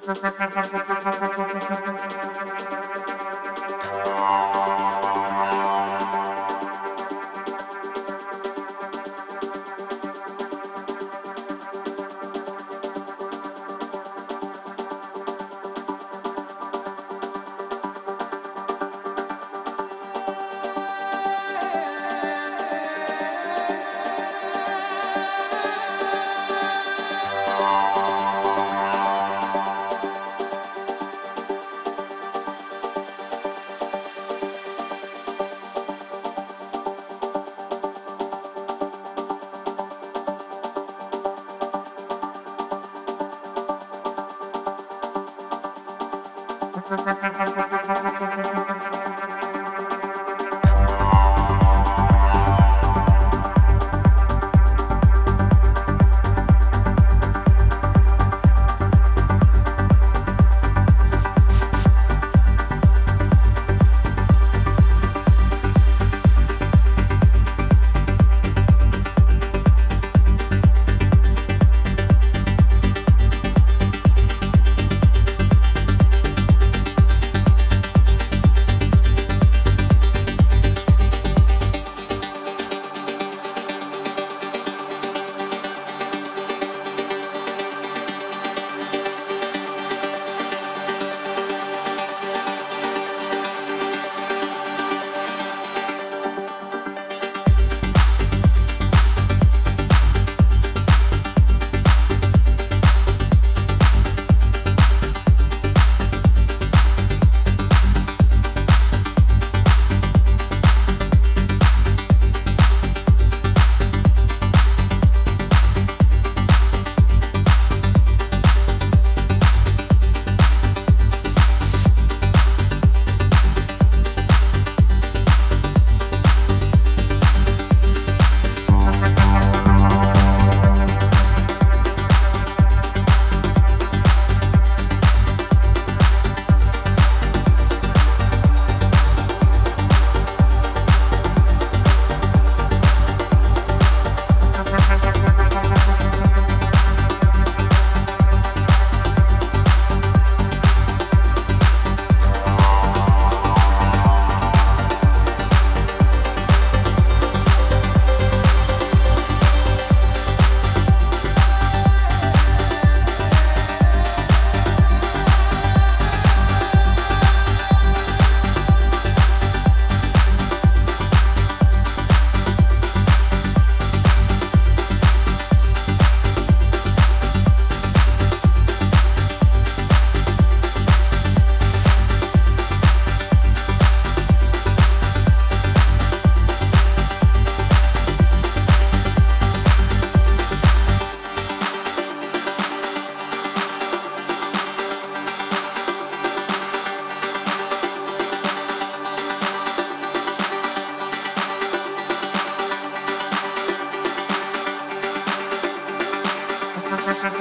Thank you. ハハハハ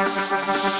Música